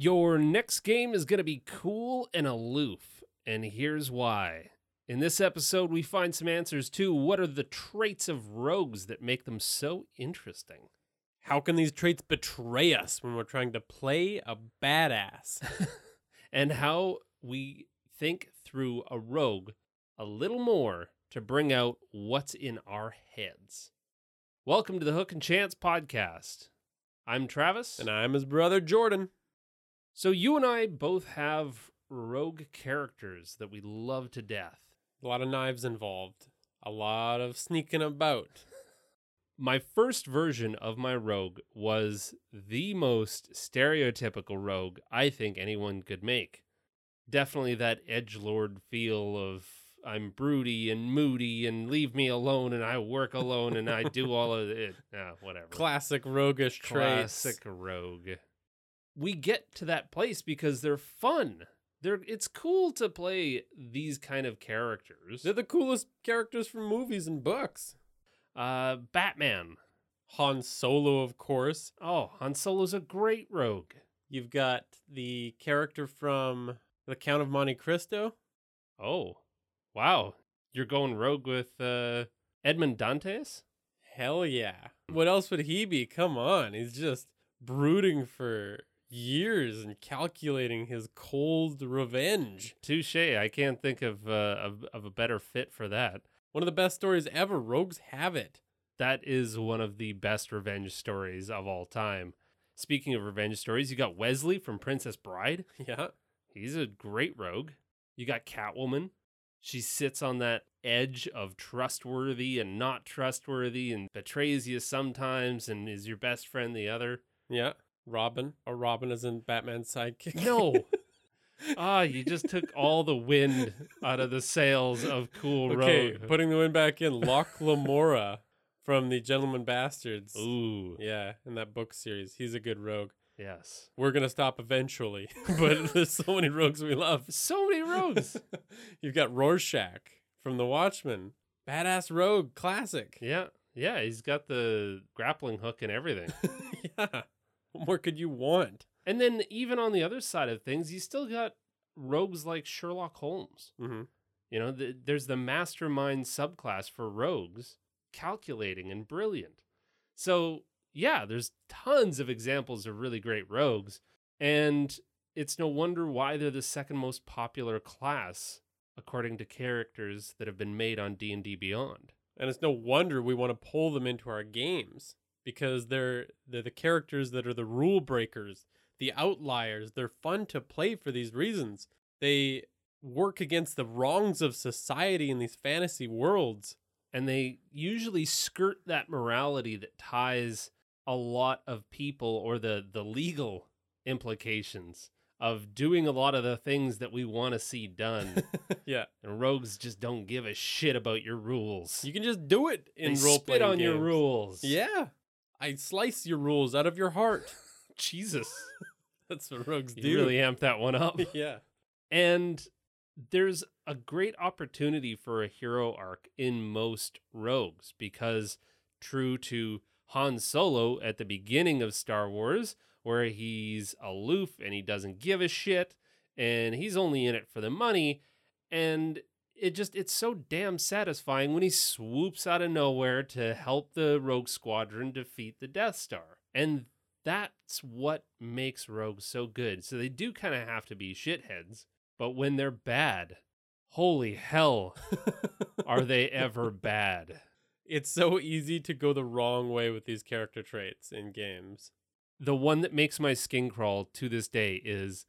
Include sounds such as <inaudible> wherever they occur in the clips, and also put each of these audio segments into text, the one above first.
Your next game is going to be cool and aloof, and here's why. In this episode, we find some answers to what are the traits of rogues that make them so interesting. How can these traits betray us when we're trying to play a badass? <laughs> and how we think through a rogue a little more to bring out what's in our heads. Welcome to the Hook and Chance podcast. I'm Travis. and I'm his brother Jordan. So, you and I both have rogue characters that we love to death. A lot of knives involved, a lot of sneaking about. <laughs> My first version of my rogue was the most stereotypical rogue I think anyone could make. Definitely that edge lord feel of I'm broody and moody and leave me alone and I work alone and I do all of it. <laughs> Ah, whatever. Classic roguish traits. Classic rogue. We get to that place because they're fun. They're it's cool to play these kind of characters. They're the coolest characters from movies and books. Uh Batman. Han Solo, of course. Oh, Han Solo's a great rogue. You've got the character from The Count of Monte Cristo. Oh, wow. You're going rogue with uh, Edmond Dantes? Hell yeah. What else would he be? Come on. He's just brooding for years and calculating his cold revenge. Touche. I can't think of, uh, of of a better fit for that. One of the best stories ever. Rogues have it. That is one of the best revenge stories of all time. Speaking of revenge stories, you got Westley from Princess Bride. <laughs> Yeah. He's a great rogue. You got Catwoman. She sits on that edge of trustworthy and not trustworthy and betrays you sometimes and is your best friend the other. Yeah. Robin. Or Robin is in Batman's sidekick. No. <laughs> Ah, you just took all the wind out of the sails of Cool okay, Rogue. putting the wind back in. Locke Lamora from the Gentleman Bastards. Ooh, Yeah, in that book series. He's a good rogue. yes. We're going to stop eventually, <laughs> but <laughs> there's so many rogues we love. So many rogues. You've got Rorschach from The Watchmen. Badass rogue, classic. yeah, yeah. He's got the grappling hook and everything. yeah. What more could you want? and then even on the other side of things, you still got rogues like Sherlock Holmes. Mm-hmm. You know, the, there's the mastermind subclass for rogues, calculating and brilliant. So, yeah, there's tons of examples of really great rogues, and it's no wonder why they're the second most popular class according to characters that have been made on D&D Beyond. And it's no wonder we want to pull them into our games because they're they're the characters that are the rule breakers, the outliers. They're fun to play for these reasons. They work against the wrongs of society in these fantasy worlds. and they usually skirt that morality that ties a lot of people or the the legal implications of doing a lot of the things that we want to see done <laughs> yeah, and rogues just don't give a shit about your rules you can just do it in they role spit on your rules Yeah, I slice your rules out of your heart. <laughs> jesus That's what rogues you do. really amped that one up <laughs> yeah. And there's a great opportunity for a hero arc in most rogues because, true to Han Solo at the beginning of Star Wars, where he's aloof and he doesn't give a shit and he's only in it for the money, and it just it's so damn satisfying when he swoops out of nowhere to help the rogue squadron defeat the Death Star. And that's what makes rogues so good. So they do kind of have to be shitheads, but when they're bad, holy hell, <laughs> are they ever bad? It's so easy to go the wrong way with these character traits in games. The one that makes my skin crawl to this day is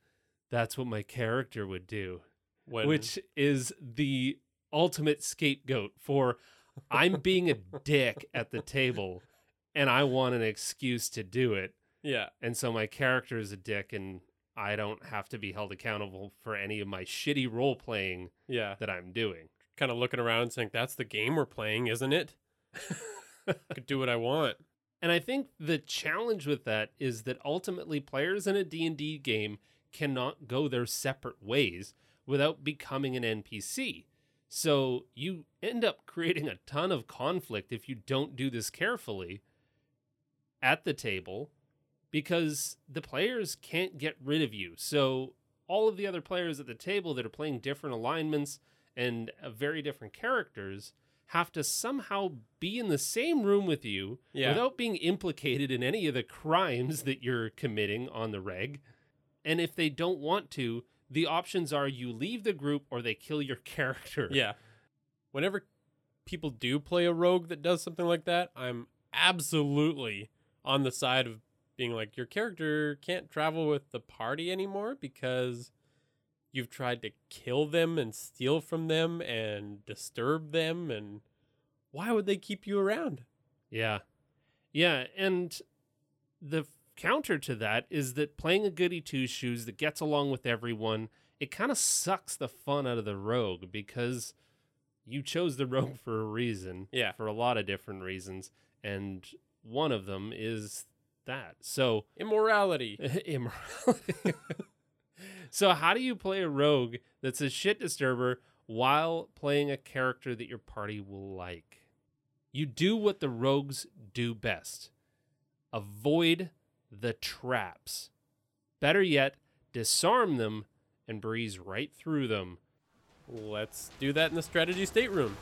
that's what my character would do, When which is the ultimate scapegoat for I'm being a <laughs> dick at the table and I want an excuse to do it. yeah, And so my character is a dick and I don't have to be held accountable for any of my shitty role playing Yeah. that I'm doing. Kind of looking around and saying, that's the game we're playing, isn't it? I <laughs> could do what I want. And I think the challenge with that is that ultimately players in a D&D game cannot go their separate ways without becoming an NPC. So you end up creating a ton of conflict if you don't do this carefully at the table because the players can't get rid of you. So all of the other players at the table that are playing different alignments and uh, very different characters have to somehow be in the same room with you Yeah. without being implicated in any of the crimes that you're committing on the reg. And if they don't want to, the options are you leave the group or they kill your <laughs> character. Yeah. Whenever people do play a rogue that does something like that, I'm absolutely on the side of being like, your character can't travel with the party anymore because you've tried to kill them and steal from them and disturb them. And why would they keep you around? Yeah. Yeah. And the counter to that is that playing a goody two shoes that gets along with everyone, it kind of sucks the fun out of the rogue because you chose the <laughs> rogue for a reason. Yeah. For a lot of different reasons. And one of them is that. So, Immorality. <laughs> immorality. <laughs> so, how do you play a rogue that's a shit disturber while playing a character that your party will like? You do what the rogues do best avoid the traps. Better yet, disarm them and breeze right through them. Let's do that in the strategy stateroom.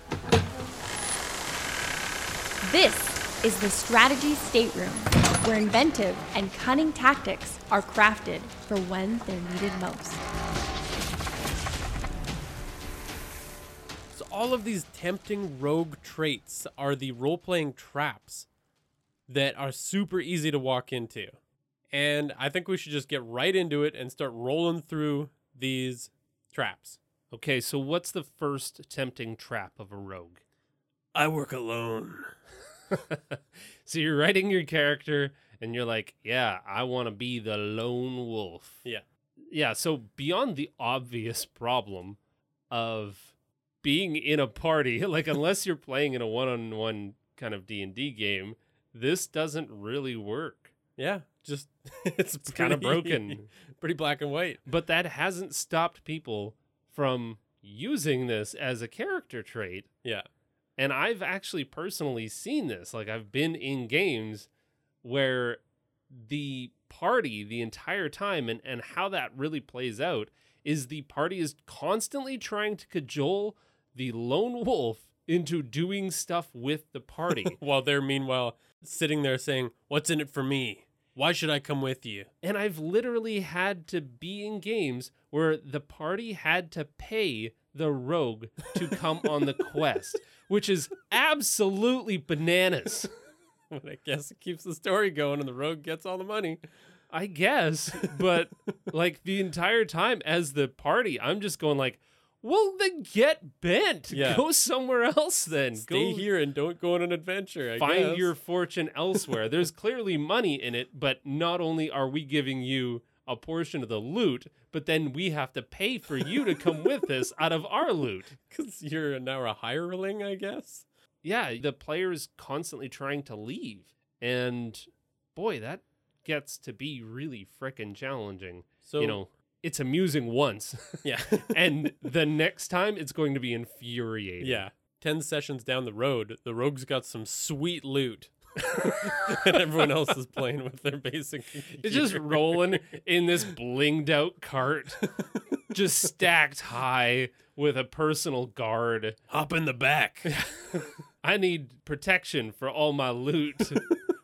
This is the Strategy Stateroom, where inventive and cunning tactics are crafted for when they're needed most. So all of these tempting rogue traits are the role-playing traps that are super easy to walk into. And I think we should just get right into it and start rolling through these traps. Okay, so what's the first tempting trap of a rogue? I work alone. <laughs> so you're writing your character and you're like, yeah, I want to be the lone wolf. Yeah. Yeah, so beyond the obvious problem of being in a party, <laughs> like unless you're playing in a one-on-one kind of D&D game, this doesn't really work. Yeah, just <laughs> it's, It's kind of <laughs> broken. pretty black and white. But that hasn't stopped people from using this as a character trait Yeah. And I've actually personally seen this. Like I've been in games where the party the entire time and, and how that really plays out is the party is constantly trying to cajole the lone wolf into doing stuff with the party. <laughs> While they're meanwhile sitting there saying, "What's in it for me? Why should I come with you?" and I've literally had to be in games where the party had to pay the rogue to come on the quest, <laughs> which is absolutely bananas. <laughs> But I guess it keeps the story going, and the rogue gets all the money. I guess, but <laughs> like the entire time as the party, I'm just going like, well, then get bent. <laughs> Yeah. Go somewhere else then. Stay Go here and don't go on an adventure. I find guess. your fortune elsewhere. There's <laughs> clearly money in it, but not only are we giving you a portion of the loot, but then we have to pay for you to come with <laughs> us out of our loot. because you're now a hireling, I guess. Yeah, the player is constantly trying to leave. And boy, that gets to be really freaking challenging. So you know, it's amusing once. <laughs> yeah, and the next time it's going to be infuriating. yeah. Ten sessions down the road, the rogue's got some sweet loot, <laughs> and everyone else is playing with their basic. It's just rolling in this blinged out cart, just stacked high with a personal guard. Hop in the back. <laughs> I need protection for all my loot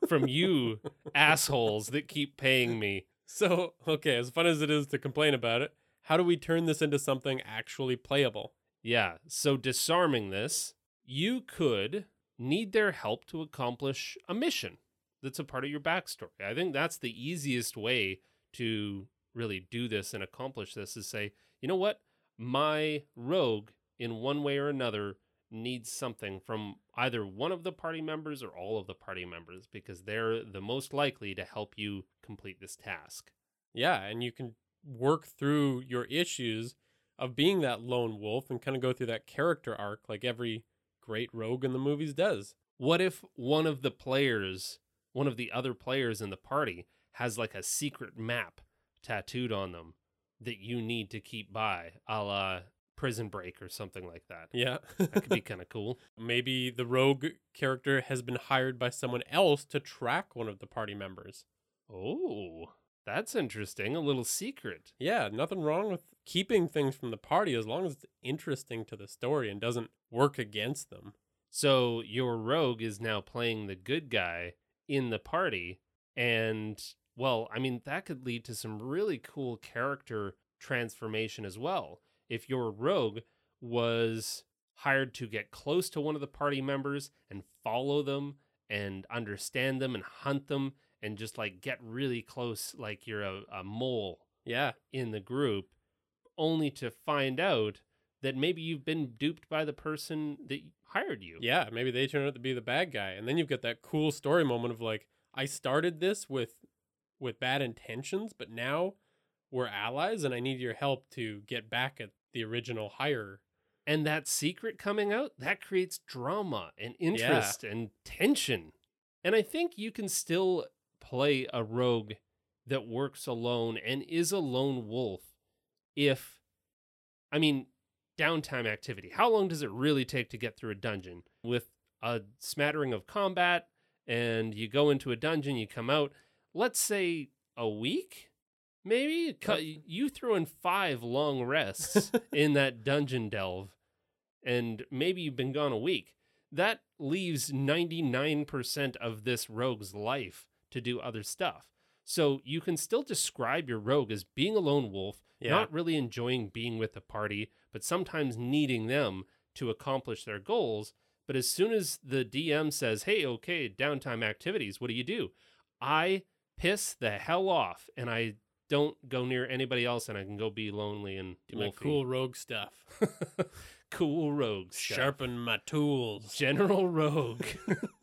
from you assholes that keep paying me. So, okay, as fun as it is to complain about it, how do we turn this into something actually playable? Yeah, so disarming this, you could need their help to accomplish a mission that's a part of your backstory. I think that's the easiest way to really do this and accomplish this is say, you know what? My rogue, in one way or another, needs something from either one of the party members or all of the party members because they're the most likely to help you complete this task. Yeah, and you can work through your issues of being that lone wolf and kind of go through that character arc like every great rogue in the movies does. What if one of the players, one of the other players in the party, has like a secret map tattooed on them that you need to keep by, a la Prison Break or something like that? Yeah. That could be <laughs> kind of cool. Maybe the rogue character has been hired by someone else to track one of the party members. Oh, that's interesting. A little secret. Yeah, nothing wrong with keeping things from the party as long as it's interesting to the story and doesn't work against them. So your rogue is now playing the good guy in the party. And, well, I mean, that could lead to some really cool character transformation as well. If your rogue was hired to get close to one of the party members and follow them and understand them and hunt them and just like get really close, like you're a, a mole Yeah. in the group, only to find out that maybe you've been duped by the person that hired you. Yeah, maybe they turn out to be the bad guy. And then you've got that cool story moment of like, I started this with with bad intentions, but now we're allies and I need your help to get back at the original hire. And that secret coming out, that creates drama and interest and tension. And I think you can still play a rogue that works alone and is a lone wolf if, I mean, downtime activity. How long does it really take to get through a dungeon? With a smattering of combat, and you go into a dungeon, you come out, let's say a week? Maybe you threw in five long rests <laughs> in that dungeon delve, and maybe you've been gone a week. That leaves 99% of this rogue's life to do other stuff. So you can still describe your rogue as being a lone wolf, Yeah. not really enjoying being with the party, but sometimes needing them to accomplish their goals. But as soon as the DM says, hey, okay, downtime activities, what do you do? I piss the hell off and I don't go near anybody else and I can go be lonely and Do my cool rogue stuff. <laughs> cool rogue stuff. Sharpen my tools. General Rogue. <laughs>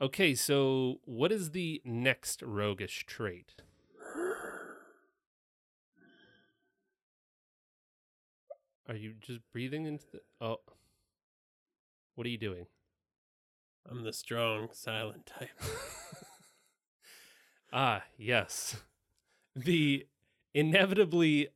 okay, so what is the next roguish trait? Are you just breathing into the. Oh. What are you doing? I'm the strong, silent type. <laughs> Ah, yes. The inevitably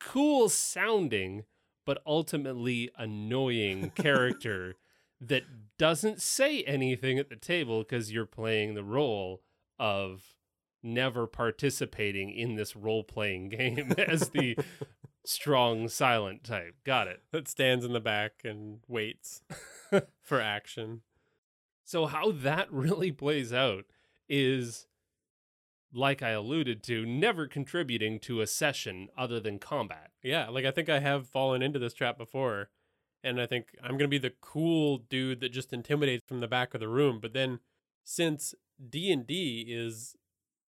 cool sounding, but ultimately annoying <laughs> character that doesn't say anything at the table because you're playing the role of never participating in this role playing <laughs> game as the strong, silent type. Got it. that stands in the back and waits <laughs> for action. So, how that really plays out is, like I alluded to, never contributing to a session other than combat. Yeah, like I think I have fallen into this trap before. And I think I'm going to be the cool dude that just intimidates from the back of the room. But then since D&D is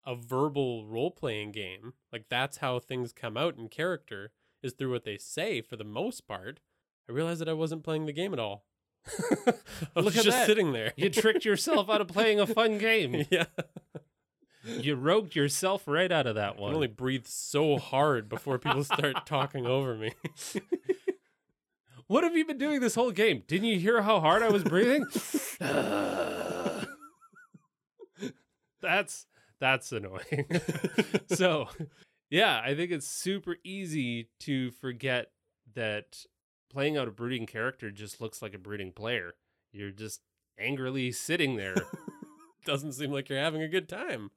a verbal role-playing game, like that's how things come out in character is through what they say for the most part. I realized that I wasn't playing the game at all. <laughs> I was Look just that. sitting there. You tricked yourself out of playing a fun game. <laughs> yeah. You rogued yourself right out of that one. I only breathe so hard before people start talking over me. <laughs> What have you been doing this whole game? Didn't you hear how hard I was breathing? <laughs> <laughs> that's that's annoying. <laughs> so, yeah, I think it's super easy to forget that playing out a brooding character just looks like a brooding player. You're just angrily sitting there. Doesn't seem like you're having a good time.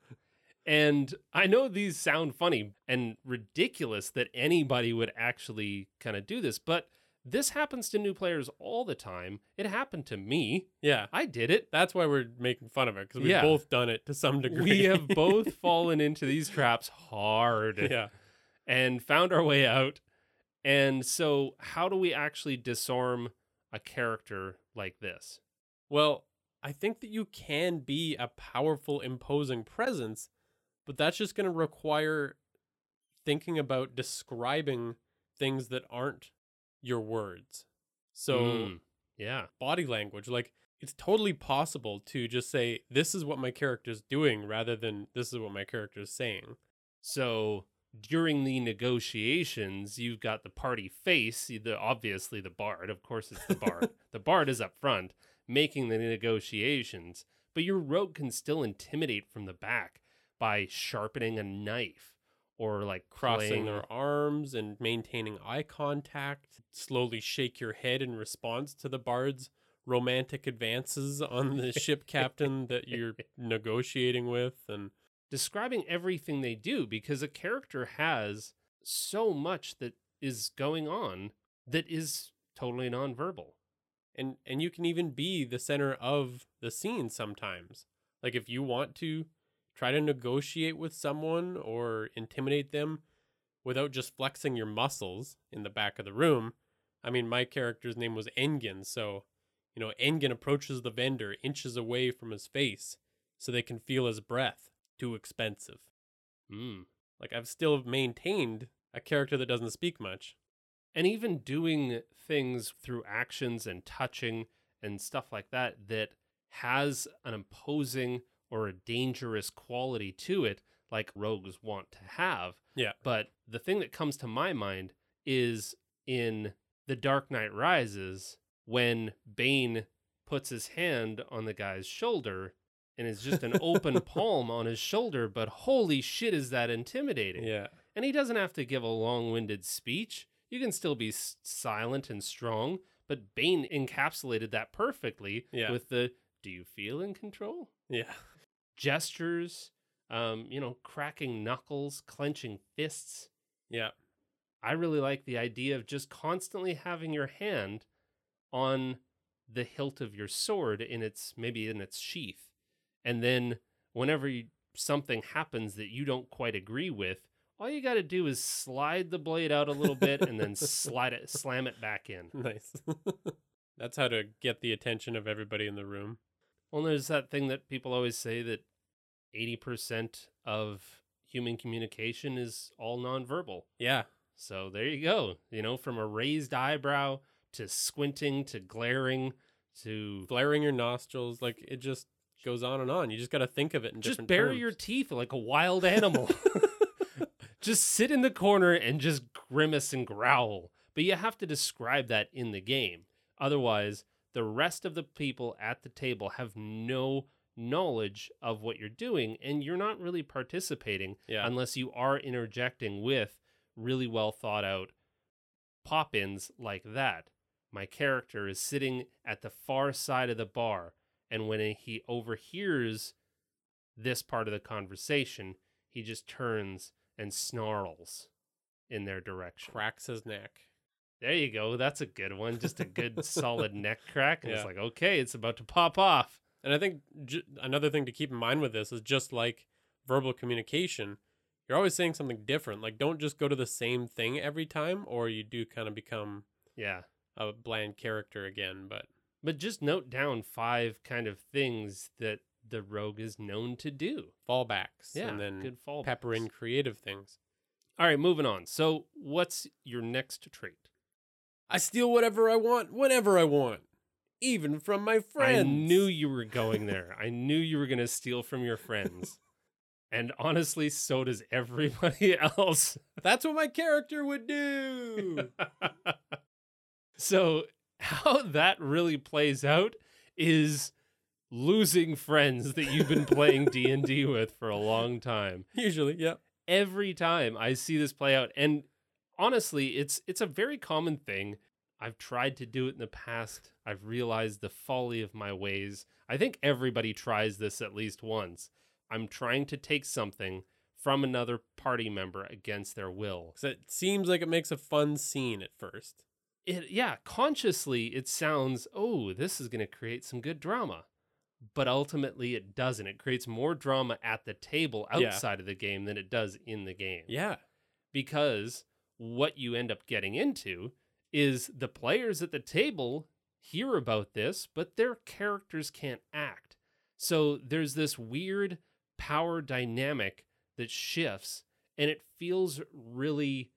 And I know these sound funny and ridiculous that anybody would actually kind of do this, but this happens to new players all the time. It happened to me. Yeah. I did it. That's why we're making fun of it because we've Yeah. both done it to some degree. We have <laughs> both fallen into these traps hard yeah. and found our way out. And so, how do we actually disarm a character like this? Well, I think that you can be a powerful, imposing presence, but that's just going to require thinking about describing things that aren't your words. So, Mm, yeah. body language, like it's totally possible to just say, This is what my character's doing rather than this is what my character's saying. So, during the negotiations, you've got the party face, the obviously the bard. Of course, it's the bard. <laughs> the bard is up front making the negotiations, but your rogue can still intimidate from the back by sharpening a knife or like crossing their arms and maintaining eye contact, slowly shake your head in response to the bard's romantic advances on the <laughs> ship captain that you're negotiating with and describing everything they do because a character has so much that is going on that is totally nonverbal. and and you can even be the center of the scene sometimes. Like if you want to try to negotiate with someone or intimidate them without just flexing your muscles in the back of the room. I mean, my character's name was Engen, so you know, Engen approaches the vendor inches away from his face so they can feel his breath. Too expensive. Mm. Like I've still maintained a character that doesn't speak much. And even doing things through actions and touching and stuff like that that has an imposing or a dangerous quality to it, like rogues want to have. Yeah. But the thing that comes to my mind is in The Dark Knight Rises when Bane puts his hand on the guy's shoulder and it's just an open <laughs> palm on his shoulder, but holy shit, is that intimidating. Yeah. And he doesn't have to give a long winded speech. You can still be s- silent and strong, but Bane encapsulated that perfectly Yeah. with the do you feel in control? Yeah. Gestures, um, you know, cracking knuckles, clenching fists. Yeah. I really like the idea of just constantly having your hand on the hilt of your sword in its maybe in its sheath. And then whenever you, something happens that you don't quite agree with, all you got to do is slide the blade out a little bit and then <laughs> slide it slam it back in. Nice. <laughs> That's how to get the attention of everybody in the room. Well, there's that thing that people always say that 80% of human communication is all nonverbal. Yeah. So there you go. You know, from a raised eyebrow to squinting to glaring to Flaring your nostrils, like it just goes on and on. You just got to think of it in just bury terms. your teeth like a wild <laughs> animal. <laughs> just sit in the corner and just grimace and growl. But you have to describe that in the game. Otherwise, the rest of the people at the table have no knowledge of what you're doing and you're not really participating Yeah. unless you are interjecting with really well thought out pop ins like that. My character is sitting at the far side of the bar, and when he overhears this part of the conversation, he just turns and snarls in their direction. cracks his neck. There you go. That's a good one. Just a good <laughs> solid neck crack. And it's like, okay, it's about to pop off. And I think j- another thing to keep in mind with this is just like verbal communication, you're always saying something different. Like, don't just go to the same thing every time, or you do kind of become Yeah. a bland character again. But But just note down five kind of things that the rogue is known to do. fallbacks, Yeah. and then good fall. pepper in creative things. All right, moving on. So, what's your next trait? I steal whatever I want, whenever I want, even from my friends. I knew you <laughs> were going there. I knew you were going to steal from your friends. and honestly, so does everybody <laughs> else. That's what my character would do. <laughs> so, how that really plays out is losing friends that you've been playing D&D with for a long time. Usually, yeah. Every time I see this play out and honestly, it's it's a very common thing. I've tried to do it in the past. I've realized the folly of my ways. I think everybody tries this at least once. I'm trying to take something from another party member against their will. Because it seems like it makes a fun scene at first. It yeah, consciously it sounds, "Oh, this is going to create some good drama." But ultimately it doesn't. It creates more drama at the table Yeah. outside of the game than it does in the game. Yeah. because what you end up getting into is the players at the table hear about this, but their characters can't act. So there's this weird power dynamic that shifts, and it feels really,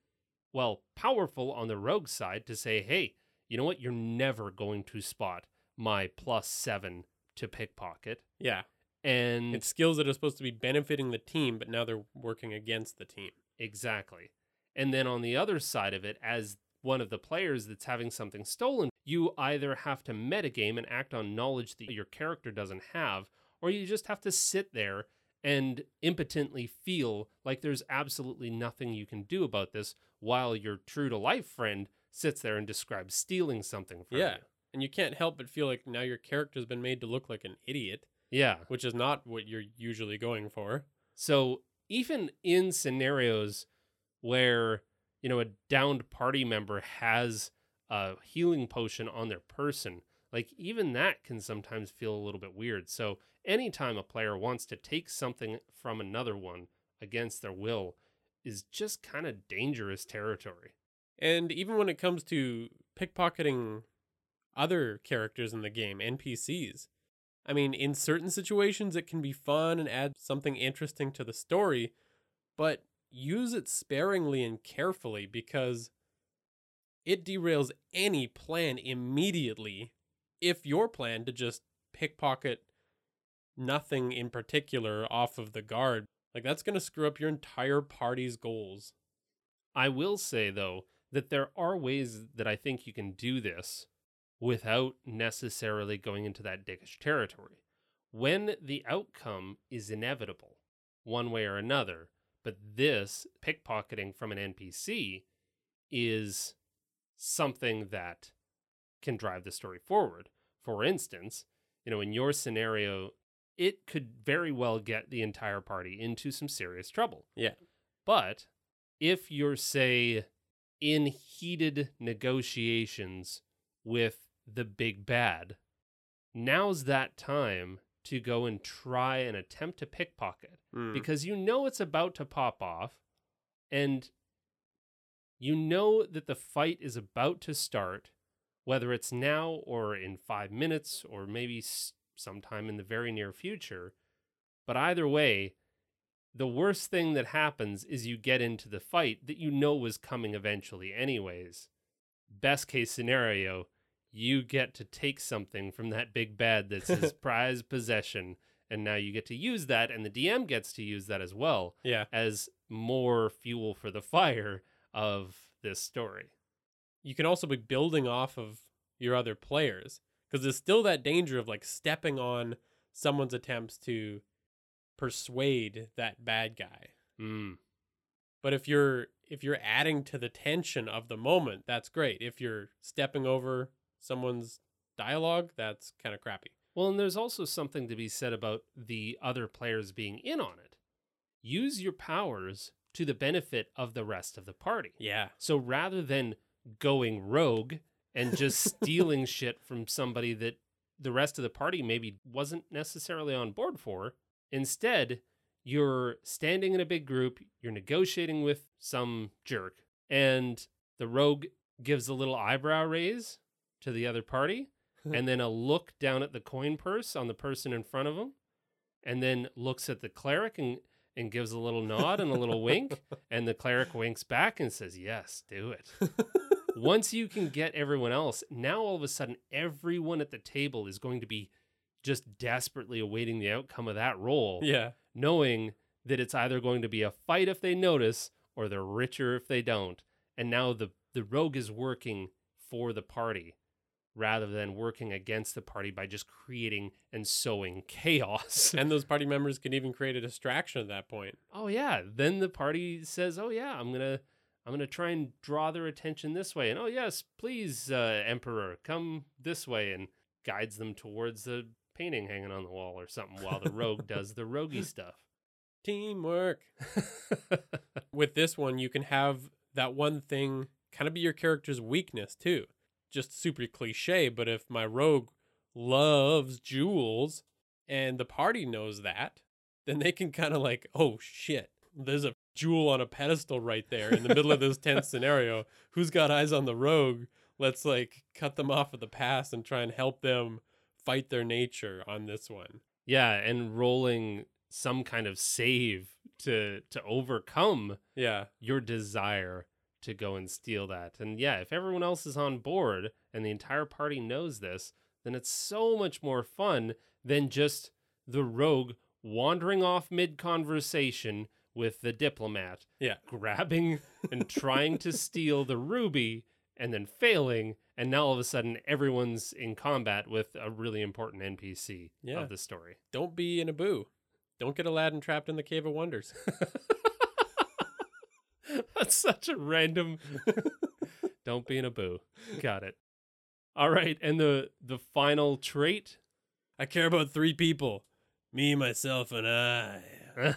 well, powerful on the rogue side to say, hey, you know what? You're never going to spot my plus seven to pickpocket. Yeah. And It's skills that are supposed to be benefiting the team, but now they're working against the team. Exactly. And then on the other side of it, as one of the players that's having something stolen, you either have to metagame and act on knowledge that your character doesn't have, or you just have to sit there and impotently feel like there's absolutely nothing you can do about this while your true to life friend sits there and describes stealing something from Yeah. you. And you can't help but feel like now your character's been made to look like an idiot, Yeah. which is not what you're usually going for. So even in scenarios where, you know, a downed party member has a healing potion on their person, like even that can sometimes feel a little bit weird. So anytime a player wants to take something from another one against their will is just kind of dangerous territory. And even when it comes to pickpocketing other characters in the game, NPCs, I mean, in certain situations, it can be fun and add something interesting to the story, but use it sparingly and carefully because it derails any plan immediately if your plan to just pickpocket nothing in particular off of the guard. Like, that's going to screw up your entire party's goals. I will say though that there are ways that I think you can do this without necessarily going into that dickish territory. When the outcome is inevitable, one way or another, but this pickpocketing from an NPC is something that can drive the story forward. For instance, you know, in your scenario, it could very well get the entire party into some serious trouble. Yeah. But if you're, say, in heated negotiations with the big bad, now's that time to go and try and attempt to pickpocket Mm. because you know it's about to pop off and you know that the fight is about to start, whether it's now or in five minutes or maybe s- sometime in the very near future. But either way, the worst thing that happens is you get into the fight that you know was coming eventually, anyways. Best case scenario, you get to take something from that big bad that's <laughs> his prized possession, and now you get to use that, and the DM gets to use that as well yeah. as more fuel for the fire of this story. you can also be building off of your other players because there's still that danger of like stepping on someone's attempts to persuade that bad guy. Mm. But if you're if you're adding to the tension of the moment, that's great. If you're stepping over someone's dialogue, that's kind of crappy. Well, and there's also something to be said about the other players being in on it. Use your powers to the benefit of the rest of the party. Yeah. So rather than going rogue and just <laughs> stealing shit from somebody that the rest of the party maybe wasn't necessarily on board for, instead, you're standing in a big group, you're negotiating with some jerk, and the rogue gives a little eyebrow raise to the other party, <laughs> and then a look down at the coin purse on the person in front of him, and then looks at the cleric and, and gives a little nod and a little wink, <laughs> and the cleric winks back and says, Yes, do it. <laughs> Once you can get everyone else, now all of a sudden everyone at the table is going to be just desperately awaiting the outcome of that roll, yeah. knowing that it's either going to be a fight if they notice or they're richer if they don't. And now the, the rogue is working for the party rather than working against the party by just creating and sowing <laughs> chaos. <laughs> And those party members can even create a distraction at that point. oh yeah then the party says oh yeah i'm gonna i'm gonna try and draw their attention this way and oh yes please uh, emperor come this way and guides them towards the painting hanging on the wall or something while the rogue <laughs> does the roguey stuff Teamwork. With this one, you can have that one thing kind of be your character's weakness too. Just super cliche, but if my rogue loves jewels and the party knows that, then they can kind of like, oh shit, there's a jewel on a pedestal right there in the middle of this tense scenario. Who's got eyes on the rogue? Let's like cut them off of the pass and try and help them fight their nature on this one. yeah and rolling some kind of save to to overcome Yeah. your desire to go and steal that. And yeah, if everyone else is on board and the entire party knows this, then it's so much more fun than just the rogue wandering off mid conversation with the diplomat Yeah. grabbing <laughs> and trying to steal the ruby and then failing and now all of a sudden everyone's in combat with a really important npc Yeah. of the story Don't be an Abu. Don't get Aladdin trapped in the Cave of Wonders. <laughs> <laughs> that's such a random <laughs> don't be an Abu. Got it. All right and the the final trait? I care about three people. Me, myself, and I. <laughs>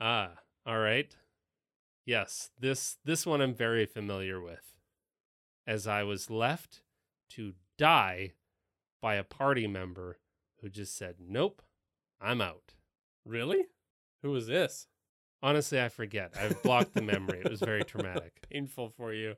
ah all right. Yes this this one i'm very familiar with. As i was left to die by a party member who just said nope i'm out. Really? Who was this? Honestly i forget i've blocked the memory it was very traumatic <laughs> Painful for you.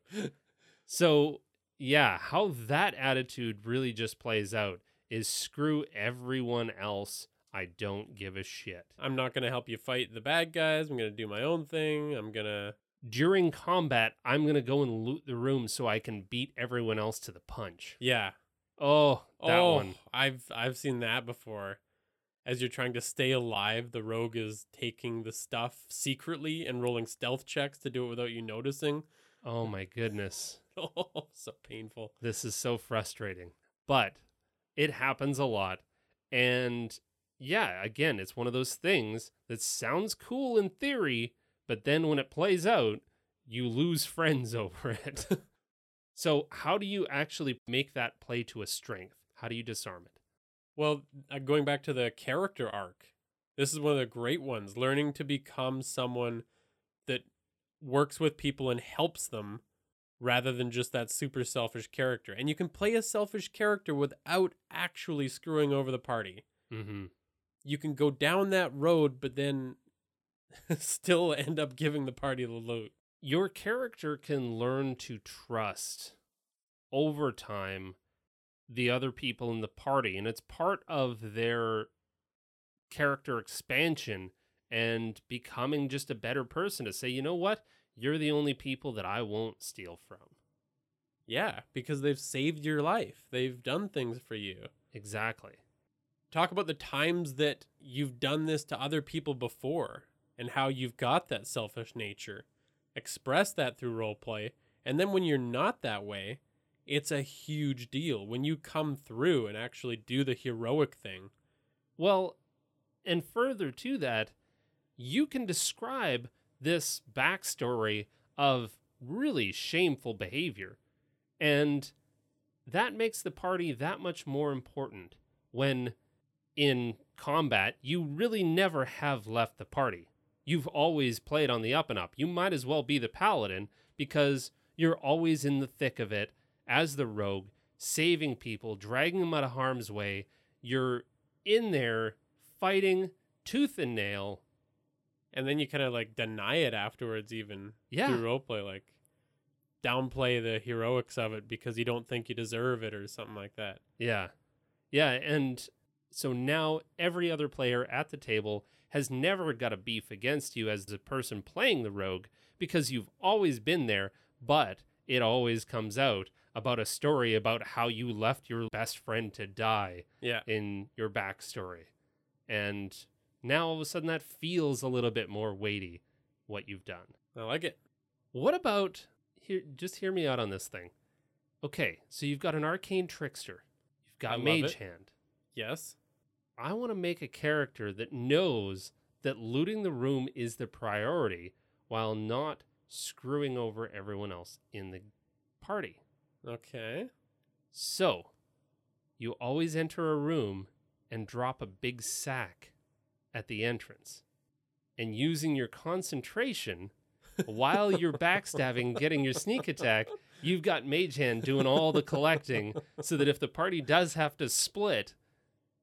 so yeah how that attitude really just plays out is screw everyone else i don't give a shit I'm not going to help you fight the bad guys. I'm going to do my own thing. I'm going to. during combat, I'm gonna go and loot the room so I can beat everyone else to the punch. Yeah. Oh, that oh, one. I've I've seen that before. As you're trying to stay alive, the rogue is taking the stuff secretly and rolling stealth checks to do it without you noticing. Oh my goodness. <laughs> Oh, so painful. This is so frustrating. But it happens a lot. And yeah, again, it's one of those things that sounds cool in theory, but then when it plays out, you lose <laughs> friends over it. <laughs> so, how do you actually make that play to a strength? How do you disarm it? Well, uh, going back to the character arc, this is one of the great ones. Learning to become someone that works with people and helps them rather than just that super selfish character. And you can play a selfish character without actually screwing over the party. Mm-hmm. You can go down that road, but then <laughs> still end up giving the party the loot. your character can learn to trust over time the other people in the party and it's part of their character expansion and becoming just a better person to say you know what you're the only people that I won't steal from Yeah, because they've saved your life. They've done things for you. exactly talk about the times that you've done this to other people before and how you've got that selfish nature. Express that through role play. And then when you're not that way, it's a huge deal. When you come through and actually do the heroic thing. Well, and further to that, you can describe this backstory of really shameful behavior. And that makes the party that much more important when in combat you really never have left the party. You've always played on the up and up. You might as well be the paladin because you're always in the thick of it as the rogue, saving people, dragging them out of harm's way. You're in there fighting tooth and nail. And then you kind of like deny it afterwards, even Yeah. through roleplay. Like downplay the heroics of it because you don't think you deserve it or something like that. Yeah. Yeah. And so now every other player at the table has never got a beef against you as the person playing the rogue because you've always been there, but it always comes out about a story about how you left your best friend to die Yeah. in your backstory. And now all of a sudden that feels a little bit more weighty what you've done. I like it. What about here just hear me out on this thing. Okay, so you've got an arcane trickster. You've got I mage hand. Yes. I want to make a character that knows that looting the room is the priority while not screwing over everyone else in the party. Okay. So, you always enter a room and drop a big sack at the entrance. And using your concentration <laughs> while you're backstabbing, getting your sneak attack, you've got Mage Hand doing all the collecting so that if the party does have to split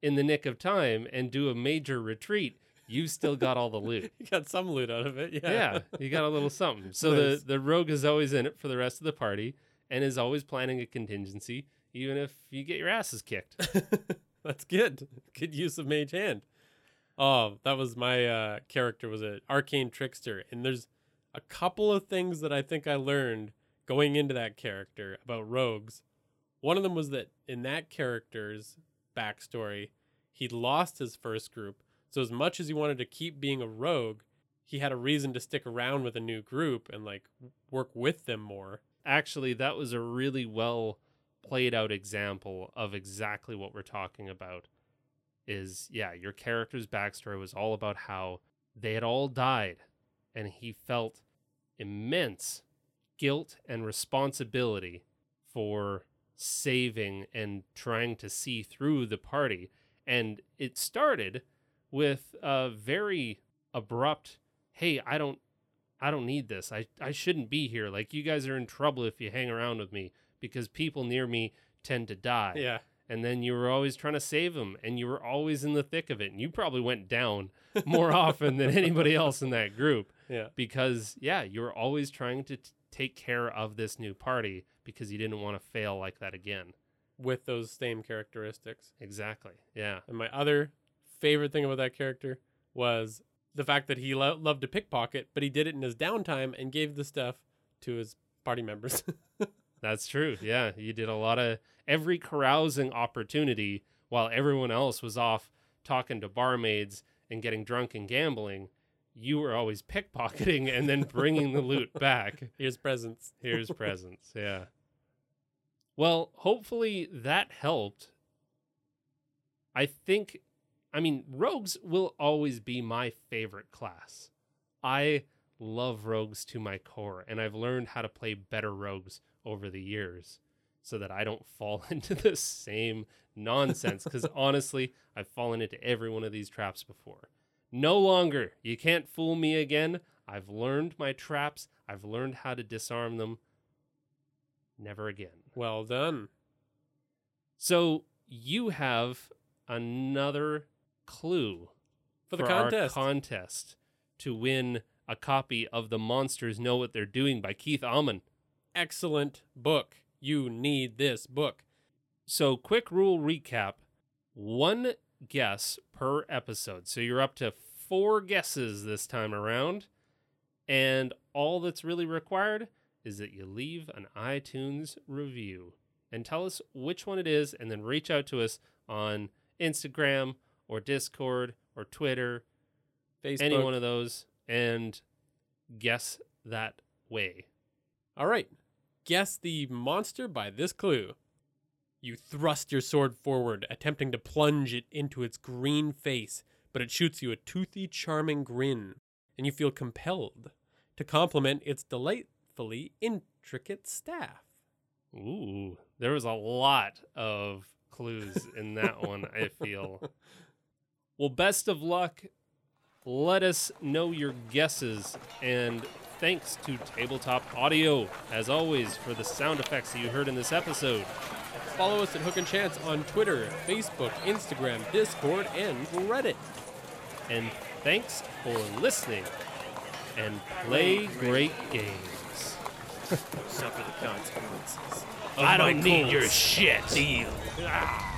in the nick of time and do a major retreat, you've still got all the loot. <laughs> You got some loot out of it. Yeah. Yeah, you got a little something. So Nice. the, the rogue is always in it for the rest of the party and is always planning a contingency, even if you get your asses kicked. <laughs> That's good. Good use of mage hand. Oh, that was my uh, character was an arcane trickster, and there's a couple of things that I think I learned going into that character about rogues. One of them was that in that character's backstory, he lost his first group. So as much as he wanted to keep being a rogue, he had a reason to stick around with a new group and like work with them more. Actually, that was a really well played out example of exactly what we're talking about. Is yeah, your character's backstory was all about how they had all died and he felt immense guilt and responsibility for saving and trying to see through the party. And it started with a very abrupt, hey, I don't I don't need this. I, I shouldn't be here. Like you guys are in trouble if you hang around with me because people near me tend to die. Yeah. And then you were always trying to save them and you were always in the thick of it. And you probably went down <laughs> more often than anybody else in that group Yeah. because, yeah, you were always trying to t- take care of this new party because you didn't want to fail like that again. With those same characteristics. Exactly. Yeah. And my other favorite thing about that character was the fact that he lo- loved to pickpocket, but he did it in his downtime and gave the stuff to his party members. <laughs> That's true. Yeah, you did a lot of every carousing opportunity while everyone else was off talking to barmaids and getting drunk and gambling. You were always pickpocketing and then bringing the loot <laughs> back. Here's presents. Here's <laughs> presents. Yeah. Well, hopefully that helped. I think, I mean, rogues will always be my favorite class. I love rogues to my core, and I've learned how to play better rogues over the years so that I don't <laughs> fall into the same nonsense. Because <laughs> honestly, I've fallen into every one of these traps before. No longer. You can't fool me again. I've learned my traps, I've learned how to disarm them. Never again. Well done. So you have another clue For the our contest. contest to win a copy of The Monsters Know What They're Doing by Keith Ammann. Excellent book. You need this book. So, quick rule recap one guess per episode. So, you're up to four guesses this time around. And all that's really required is that you leave an iTunes review and tell us which one it is, and then reach out to us on Instagram or Discord or Twitter, Facebook. any one of those, and guess that way. All right. Guess the monster by this clue. You thrust your sword forward, attempting to plunge it into its green face, but it shoots you a toothy, charming grin, and you feel compelled to compliment its delightfully intricate staff. Ooh, there was a lot of clues in that one, I feel. <laughs> Well, best of luck. Let us know your guesses. And thanks to Tabletop Audio, as always, for the sound effects that you heard in this episode. Follow us at Hook and Chance on Twitter, Facebook, Instagram, Discord, and Reddit. And thanks for listening. And play great games. Suffer the consequences. I don't need your shit. Deal. Ah.